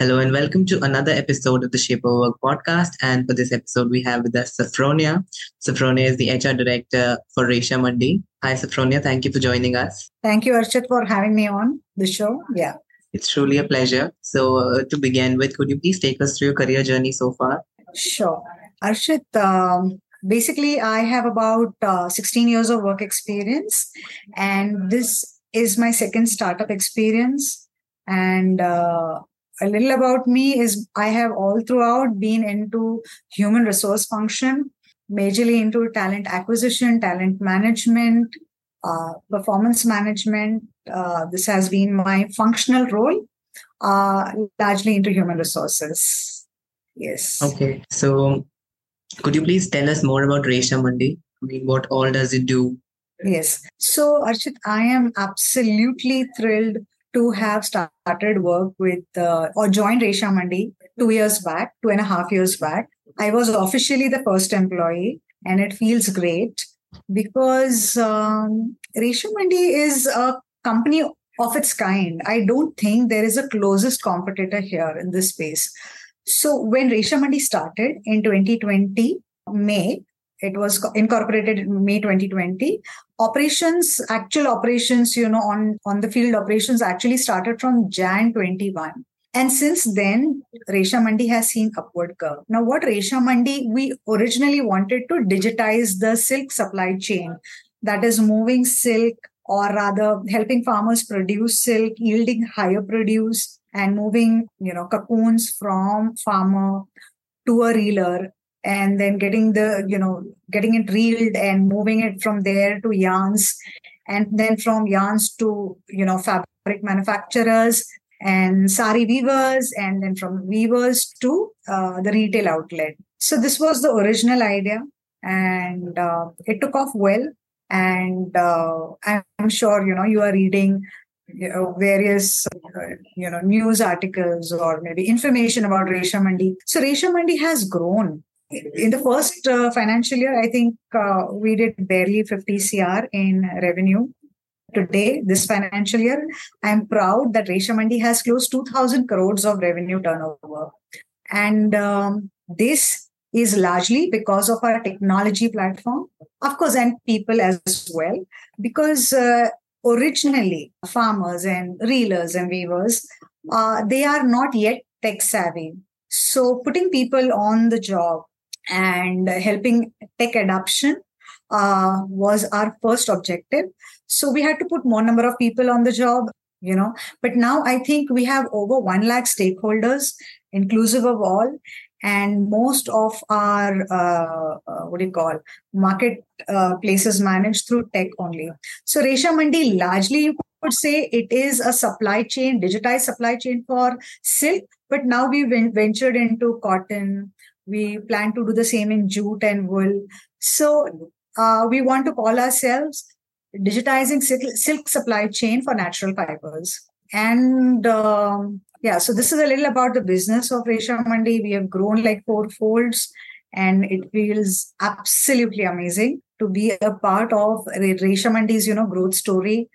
Hello and welcome to another episode of the Shape of Work podcast. And for this episode, we have with us Sophronia. Sophronia is the HR director for Resha Mandi. Hi, Sophronia. Thank you for joining us. Thank you, Archit, for having me on the show. Yeah. It's truly a pleasure. So, uh, to begin with, could you please take us through your career journey so far? Sure. Archit, um, basically, I have about uh, 16 years of work experience, and this is my second startup experience. And uh, a little about me is I have all throughout been into human resource function, majorly into talent acquisition, talent management, uh, performance management. Uh, this has been my functional role, uh, largely into human resources. Yes. Okay. So, could you please tell us more about Resha Mandi? I mean, what all does it do? Yes. So, Archit, I am absolutely thrilled to have started work with uh, or joined Resha Mandi two years back, two and a half years back. I was officially the first employee, and it feels great because um, Resha Mandi is a company of its kind. I don't think there is a closest competitor here in this space. So when Resha Mandi started in 2020 May, it was incorporated in May 2020. Operations, actual operations, you know, on on the field operations actually started from Jan 21. And since then, Resha Mandi has seen upward curve. Now, what Resha Mandi, we originally wanted to digitize the silk supply chain, that is moving silk or rather helping farmers produce silk, yielding higher produce and moving, you know, cocoons from farmer to a reeler and then getting the, you know, getting it reeled and moving it from there to yarns and then from yarns to, you know, fabric manufacturers and sari weavers, and then from weavers to uh, the retail outlet. So this was the original idea, and uh, it took off well. And uh, I'm sure you know you are reading you know, various uh, you know news articles or maybe information about Resha Mandi. So Resha Mandi has grown. In the first uh, financial year, I think uh, we did barely 50 CR in revenue today, this financial year, I'm proud that Resha Mandi has close 2,000 crores of revenue turnover. And um, this is largely because of our technology platform, of course, and people as well, because uh, originally farmers and reelers and weavers, uh, they are not yet tech savvy. So putting people on the job and helping tech adoption uh, was our first objective. So we had to put more number of people on the job, you know. But now I think we have over one lakh stakeholders, inclusive of all, and most of our uh, uh, what do you call market uh, places managed through tech only. So Resha Mandi largely you could say it is a supply chain, digitized supply chain for silk. But now we ventured into cotton. We plan to do the same in jute and wool. So uh, we want to call ourselves digitizing silk, supply chain for natural fibers. And um, yeah, so this is a little about the business of Resha Mandi. We have grown like four folds, and it feels absolutely amazing to be a part of Resha Mandi's, you know, growth story.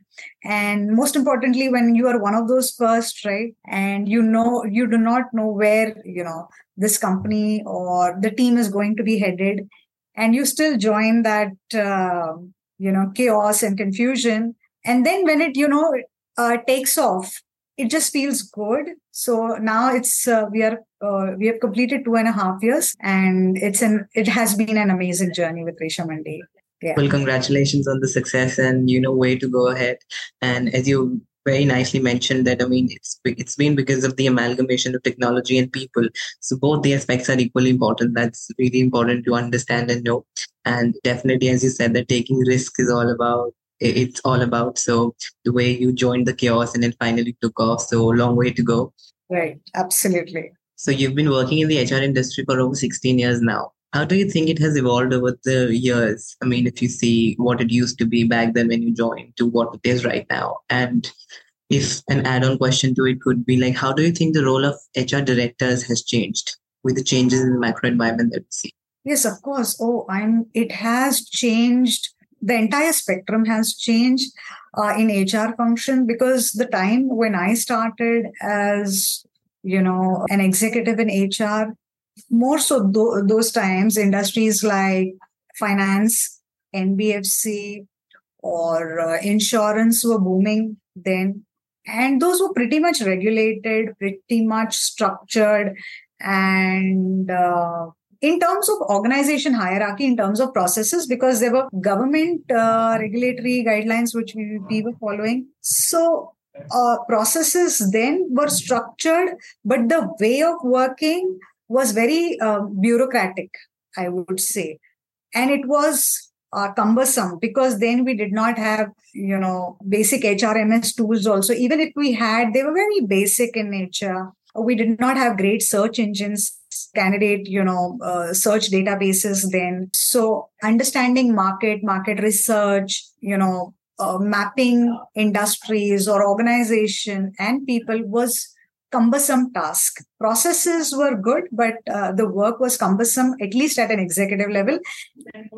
And most importantly, when you are one of those first, right, and you know, you do not know where, you know, this company or the team is going to be headed, and you still join that uh, you know chaos and confusion and then when it you know uh, takes off it just feels good so now it's uh, we are uh, we have completed two and a half years and it's an it has been an amazing journey with Resha Mandi. Yeah. Well, congratulations on the success and you know way to go ahead. And as you very nicely mentioned that I mean it's it's been because of the amalgamation of technology and people. So both the aspects are equally important. That's really important to understand and know. And definitely, as you said, that taking risk is all about it's all about. So the way you joined the chaos and then finally took off. So long way to go. Right. Absolutely. So you've been working in the HR industry for over 16 years now. How do you think it has evolved over the years? I mean, if you see what it used to be back then when you joined to what it is right now, and if an add-on question to it could be like, how do you think the role of HR directors has changed with the changes in the macro environment that we see? Yes, of course. Oh, I'm. It has changed. The entire spectrum has changed uh, in HR function because the time when I started as you know an executive in HR, more so th- those times industries like finance nbfc or uh, insurance were booming then. And those were pretty much regulated pretty much structured and uh, in terms of organization hierarchy in terms of processes because there were government uh, regulatory guidelines which we, we were following so uh, processes then were structured but the way of working was very uh, bureaucratic, I would say. And it was uh, cumbersome because then we did not have, you know, basic HRMS tools also. Even if we had, they were very basic in nature. We did not have great search engines, candidate, you know, uh, search databases then. So understanding market, market research, you know, uh, mapping industries or organization and people was cumbersome task. Processes were good, but uh, the work was cumbersome, at least at an executive level.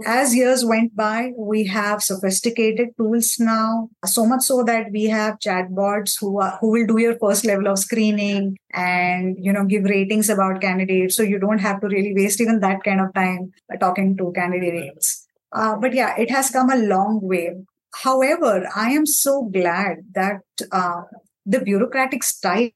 As years went by, we have sophisticated tools now, so much so that we have chatbots who are, who will do your first level of screening and you know give ratings about candidates. So you don't have to really waste even that kind of time talking to candidates. Uh, but yeah, it has come a long way. However, I am so glad that uh, the bureaucratic style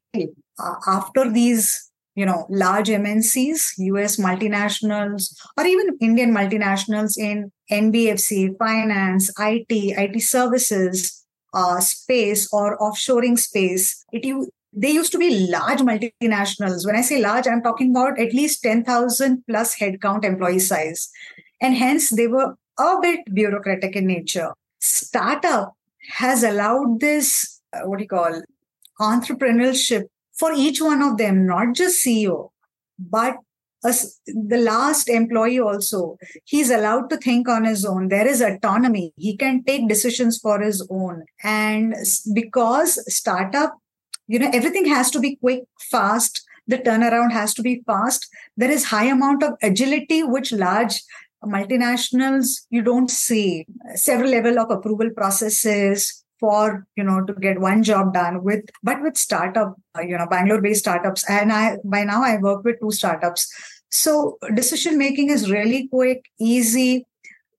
uh, after these you know large mncs us multinationals or even indian multinationals in nbfc finance it it services uh, space or offshoring space it you they used to be large multinationals. When i say large i'm talking about at least 10000 plus headcount employee size. And hence they were a bit bureaucratic in nature. Startup has allowed this uh, what do you call entrepreneurship for each one of them, not just CEO, but as the last employee also, he's allowed to think on his own. There is autonomy. He can take decisions for his own. And because startup, you know, everything has to be quick, fast. The turnaround has to be fast. There is high amount of agility, which large multinationals you don't see. Several level of approval processes, for you know to get one job done with but with startup uh, you know bangalore based startups. And i by now i work with two startups. So decision making is really quick easy.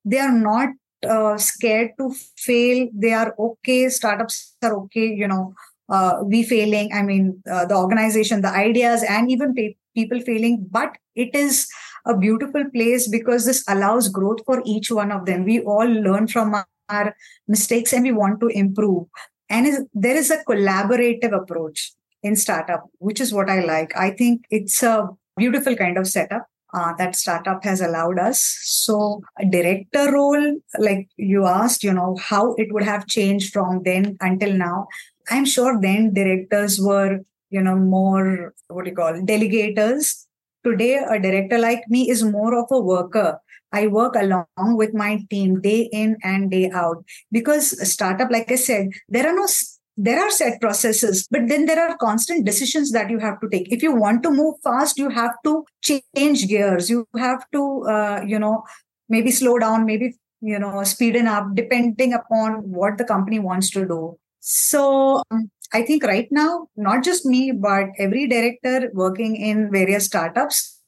They are not uh, scared to fail. They are okay. Startups are okay you know uh, we failing. I mean uh, the organization the ideas and even pe- people failing. But it is a beautiful place because this allows growth for each one of them. We all learn from our mistakes and we want to improve. And is, there is a collaborative approach in startup, which is what I like. I think it's a beautiful kind of setup. Uh, that startup has allowed us. So, a director role, like you asked, you know, how it would have changed from then until now. I'm sure then directors were, you know, more, what do you call, delegators. Today, a director like me is more of a worker I work along with my team day in and day out because startup, like I said, there are no there are set processes, but then there are constant decisions that you have to take. If you want to move fast, you have to change gears. You have to, uh, you know, maybe slow down, maybe you know, speeden up, depending upon what the company wants to do. So um, I think right now, not just me, but every director working in various startups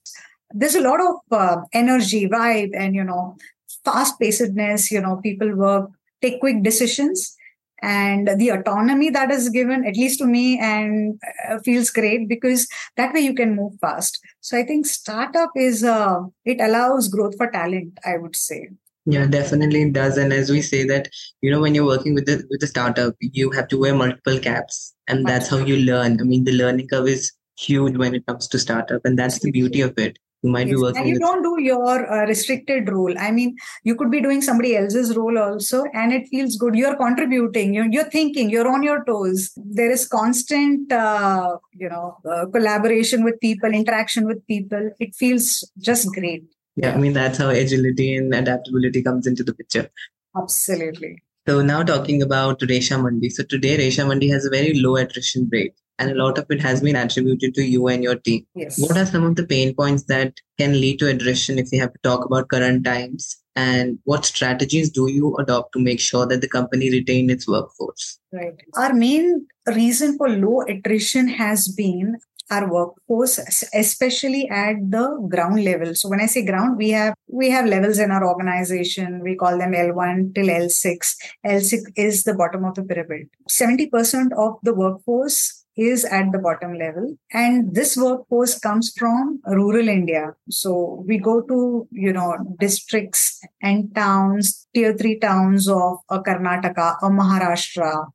there's a lot of uh, energy, vibe, and you know, fast pacedness. You know, people work, take quick decisions, and the autonomy that is given, at least to me, and uh, feels great because that way you can move fast. So I think startup is uh, it allows growth for talent. I would say. Yeah, definitely it does. And as we say that, you know, when you're working with the with the startup, you have to wear multiple caps, and that's how you learn. I mean, the learning curve is huge when it comes to startup, and that's the beauty of it You might yes. be working. And you don't do your uh, restricted role. I mean, you could be doing somebody else's role also, and it feels good. You're contributing. You're, you're thinking. You're on your toes. There is constant, uh, you know, uh, collaboration with people, interaction with people. It feels just great. Yeah, I mean that's how agility and adaptability comes into the picture. Absolutely. So now talking about Resha Mandi. So today Resha Mandi has a very low attrition rate and a lot of it has been attributed to you and your team. Yes. What are some of the pain points that can lead to attrition if you have to talk about current times? And what strategies do you adopt to make sure that the company retain its workforce? Right. Our main reason for low attrition has been our workforce especially at the ground level so when i say ground we have we have levels in our organization we call them l1 till l6 l6 is the bottom of the pyramid 70% of the workforce is at the bottom level. And this workforce comes from rural india. So we go to you know districts and towns tier 3 towns of uh, uh, a karnataka a maharashtra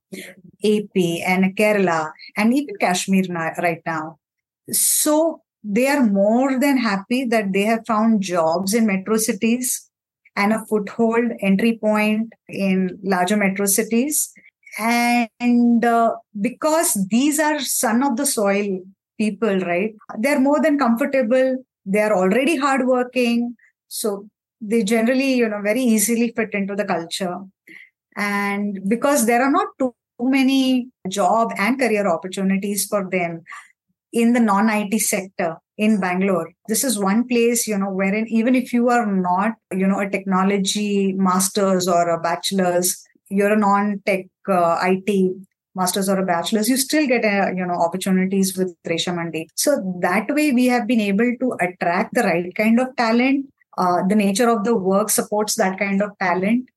ap and kerala and even kashmir right now. So they are more than happy that they have found jobs in metro cities and a foothold entry point in larger metro cities and uh, because these are son of the soil people right? They're more than comfortable. They are already hardworking. So they generally you know very easily fit into the culture. And because there are not too many job and career opportunities for them in the non-IT sector in Bangalore. This is one place, you know, wherein even if you are not, you know, a technology master's or a bachelor's, you're a non-tech uh, IT masters or a bachelor's, you still get, a, you know, opportunities with Resha Mandi. So that way we have been able to attract the right kind of talent. Uh, the nature of the work supports that kind of talent.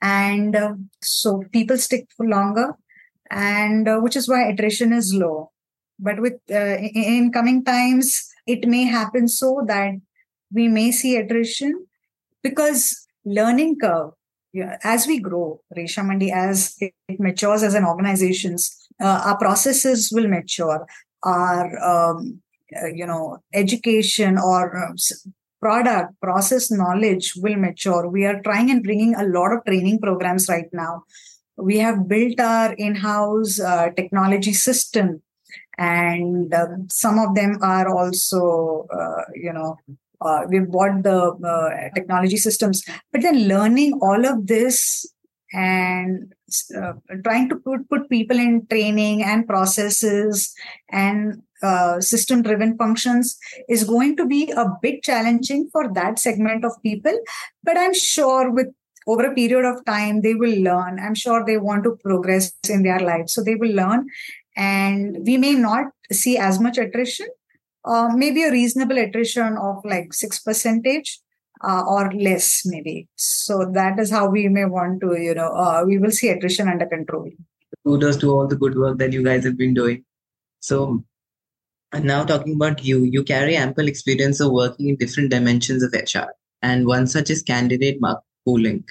And uh, so people stick for longer and uh, which is why attrition is low but with uh, in coming times it may happen so that we may see attrition because learning curve as we grow resha mandi as it, matures as an organizations uh, our processes will mature. Our um, uh, you know education or uh, product process knowledge will mature. We are trying and bringing a lot of training programs right now. We have built our in-house uh, technology system and um, some of them are also uh, you know uh, we've bought the uh, technology systems. But then learning all of this and uh, trying to put, put people in training and processes and uh, system driven functions is going to be a bit challenging for that segment of people. But i'm sure with over a period of time they will learn. I'm sure they want to progress in their lives. So they will learn. And we may not see as much attrition uh, maybe a reasonable attrition of like 6 percentage uh, or less maybe. So that is how we may want to you know uh, we will see attrition under control. Kudos to all the good work that you guys have been doing. So and now talking about you you carry ample experience of working in different dimensions of hr and one such is candidate market pooling.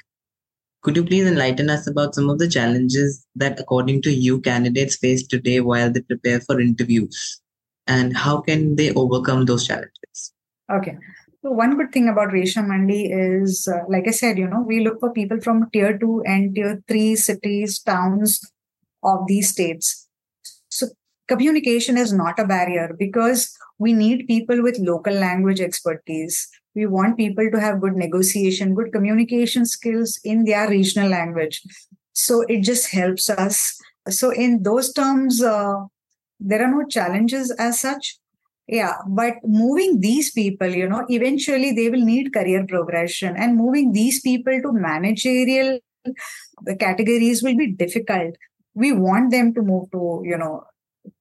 Could you please enlighten us about some of the challenges that, according to you, candidates face today while they prepare for interviews? And how can they overcome those challenges? Okay. So one good thing about Resha Mandi is, uh, like I said, you know, we look for people from tier two and tier three cities, towns of these states. So communication is not a barrier because we need people with local language expertise we want people to have good negotiation good communication skills in their regional language so it just helps us so in those terms uh, there are no challenges as such. Yeah but moving these people you know eventually they will need career progression. And moving these people to managerial categories will be difficult. We want them to move to you know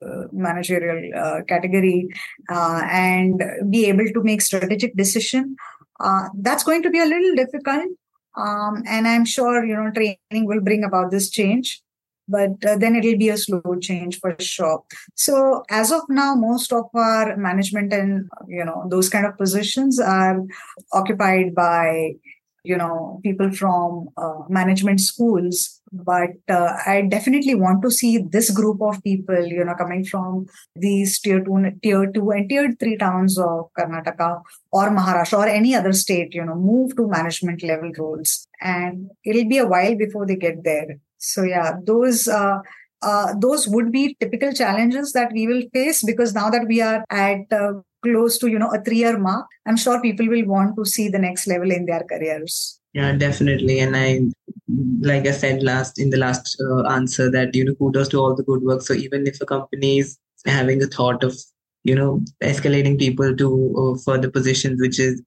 uh, managerial uh, category uh, and be able to make strategic decision. That's going to be a little difficult. Um, and i'm sure you know training will bring about this change but uh, then it'll be a slow change for sure so as of now most of our management and you know those kind of positions are occupied by you know, people from uh, management schools. But uh, I definitely want to see this group of people, you know, coming from these tier two, tier two, and tier three towns of Karnataka or Maharashtra or any other state, you know, move to management level roles. And it'll be a while before they get there. So yeah, those uh, uh, those would be typical challenges that we will face because now that we are at uh, close to you know a three year mark i'm sure people will want to see the next level in their careers yeah definitely. And i like i said last in the last uh, answer that you know kudos to all the good work. So even if a company is having a thought of you know escalating people to uh, further positions which is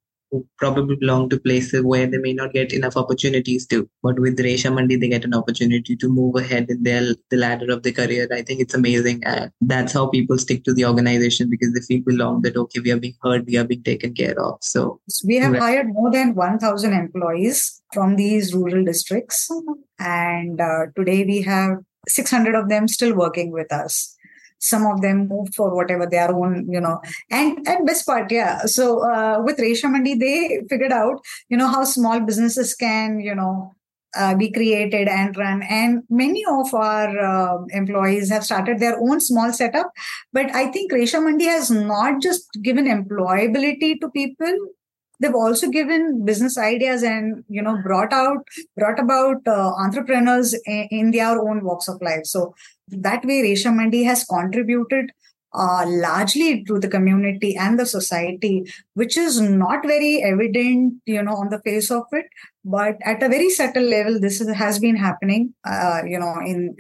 probably belong to places where they may not get enough opportunities to. But with Resha Mandi, they get an opportunity to move ahead in their the ladder of their career. I think it's amazing. And that's how people stick to the organization because they feel belong that okay, we are being heard, we are being taken care of. So we have hired more than 1,000 employees from these rural districts. And uh, today we have 600 of them still working with us some of them moved for whatever their own you know. And and best part yeah. So uh, with resha mandi they figured out you know how small businesses can you know uh, be created and run. And many of our uh, employees have started their own small setup. But i think resha mandi has not just given employability to people. They've also given business ideas and you know brought out brought about uh, entrepreneurs in, in, their own walks of life. So that way resha mandi has contributed uh, largely to the community and the society which is not very evident you know on the face of it but at a very subtle level this is, has been happening uh, you know in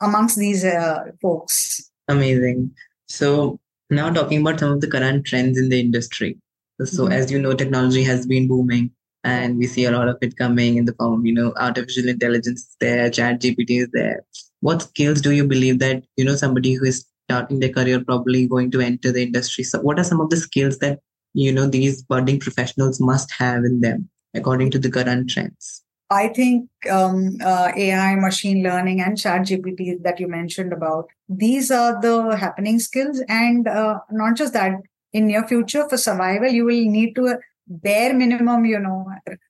amongst these uh, folks amazing so now talking about some of the current trends in the industry so mm-hmm. as you know, technology has been booming and we see a lot of it coming in the form of, you know, artificial intelligence is there, chat GPT is there. What skills do you believe that, you know, somebody who is starting their career probably going to enter the industry? So what are some of the skills that, you know, these budding professionals must have in them according to the current trends? I think um, uh, AI, machine learning, and chat GPT that you mentioned about, these are the happening skills. And uh, not just that, in near future for survival you will need to bare minimum you know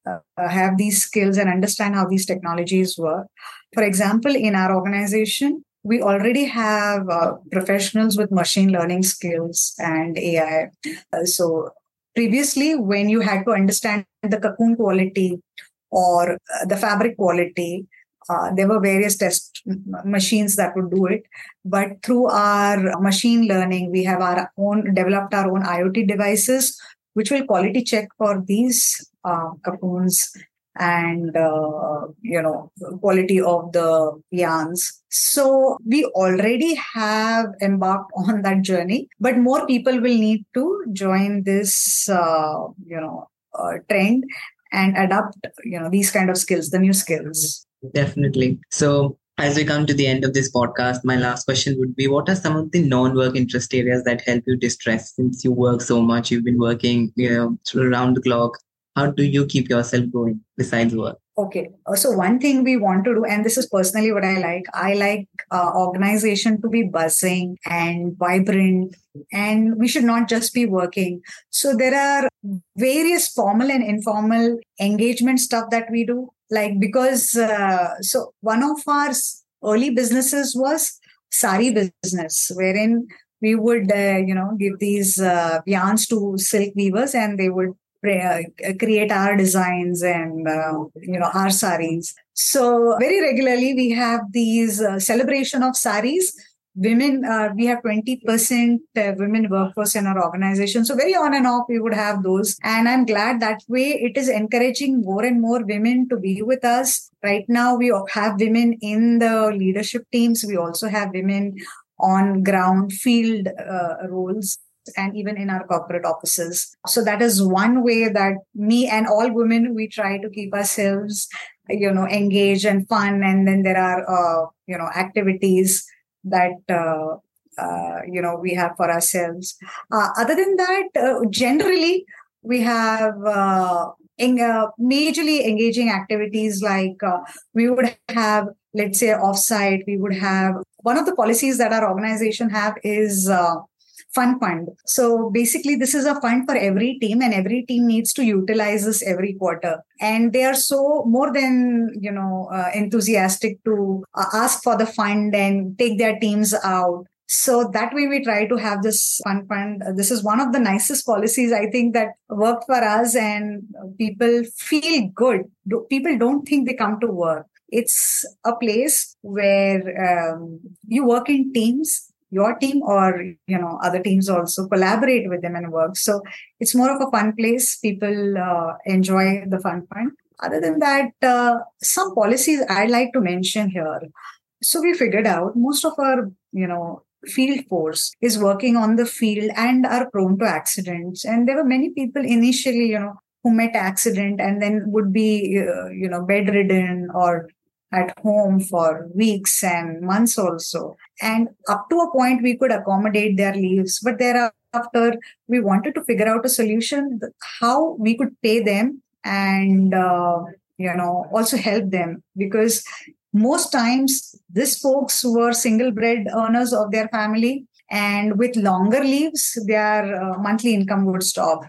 uh, have these skills and understand how these technologies work. For example in our organization we already have uh, professionals with machine learning skills and ai uh, so previously when you had to understand the cocoon quality or uh, the fabric quality uh, there were various test machines that would do it. But through our machine learning we have our own developed our own iot devices which will quality check for these uh, cocoons and uh, you know quality of the yarns so we already have embarked on that journey but more people will need to join this uh, you know uh, trend and adapt you know these kind of skills the new skills Definitely. So, as we come to the end of this podcast, my last question would be what are some of the non work interest areas that help you distress since you work so much? You've been working, you know, around the clock. How do you keep yourself going besides work? Okay. So one thing we want to do, and this is personally what I like, I like uh, organization to be buzzing and vibrant, and we should not just be working. So there are various formal and informal engagement stuff that we do like because uh, so one of our early businesses was sari business wherein we would uh, you know give these uh, yarns to silk weavers and they would uh, create our designs and uh, you know our saris so very regularly we have these uh, celebration of saris women uh, we have 20% uh, women workforce in our organization. So very on and off we would have those. And i'm glad that way it is encouraging more and more women to be with us. Right now we have women in the leadership teams. We also have women on ground field uh, roles and even in our corporate offices. So that is one way that me and all women we try to keep ourselves you know engaged and fun. And then there are uh, you know activities that uh, uh, you know we have for ourselves. Uh, other than that, uh, generally we have uh, in, uh, majorly engaging activities like we would have, let's say, offsite. We would have one of the policies that our organization have is fun fund. So basically, this is a fund for every team, and every team needs to utilize this every quarter. And they are so more than you know uh, enthusiastic to uh, ask for the fund and take their teams out. So that way we try to have this fun fund. This is one of the nicest policies I think that worked for us and people feel good. People don't think they come to work. It's a place where um, you work in teams your team or you know other teams also collaborate with them and work. So it's more of a fun place. People uh, enjoy the fun fund other than that uh, some policies i'd like to mention here. So we figured out most of our you know field force is working on the field and are prone to accidents. And there were many people initially you know who met accident and then would be uh, you know bedridden or at home for weeks and months also. And up to a point, we could accommodate their leaves. But thereafter, we wanted to figure out a solution how we could pay them and, uh, you know, also help them because most times these folks were single bread earners of their family and with longer leaves their uh, monthly income would stop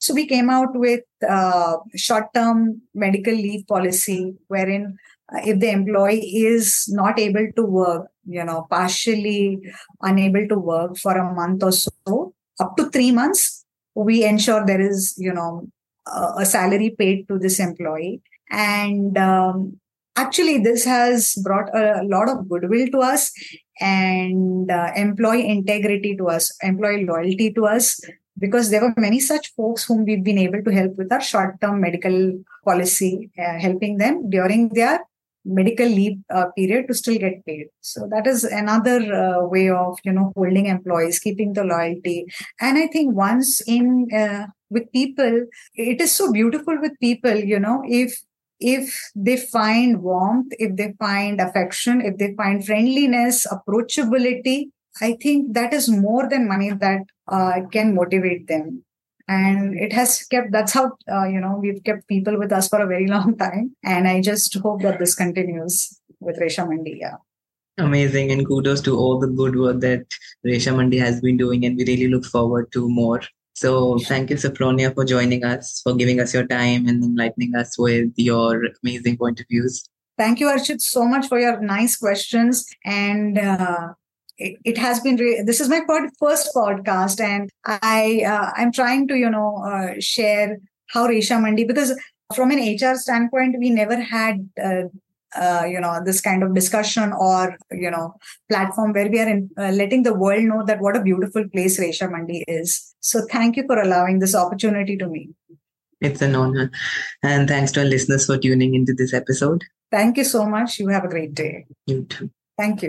so we came out with uh, short term medical leave policy wherein if the employee is not able to work, you know, partially unable to work for a month or so, up to three months, we ensure there is, you know, a, a salary paid to this employee. And um, actually, this has brought a lot of goodwill to us and uh, employee integrity to us, employee loyalty to us, because there were many such folks whom we've been able to help with our short term medical policy, uh, helping them during their medical leave uh, period to still get paid. So that is another uh, way of you know holding employees keeping the loyalty. And i think once in uh, with people it is so beautiful with people you know if if they find warmth if they find affection if they find friendliness approachability i think that is more than money that uh, can motivate them and it has kept that's how uh, you know we've kept people with us for a very long time. And i just hope that this continues with resha mandi yeah. Amazing. And kudos to all the good work that resha mandi has been doing. And we really look forward to more. So thank you Sophronia for joining us for giving us your time and enlightening us with your amazing point of views. Thank you archit so much for your nice questions. And uh, it, it has been re- this is my first podcast and i uh, i'm trying to you know uh, share how resha mandi because from an hr standpoint we never had uh, uh, you know this kind of discussion or you know platform where we are in, uh, letting the world know that what a beautiful place resha mandi is. So thank you for allowing this opportunity to me. It's an honor. And thanks to our listeners for tuning into this episode. Thank you so much. You have a great day. You too. Thank you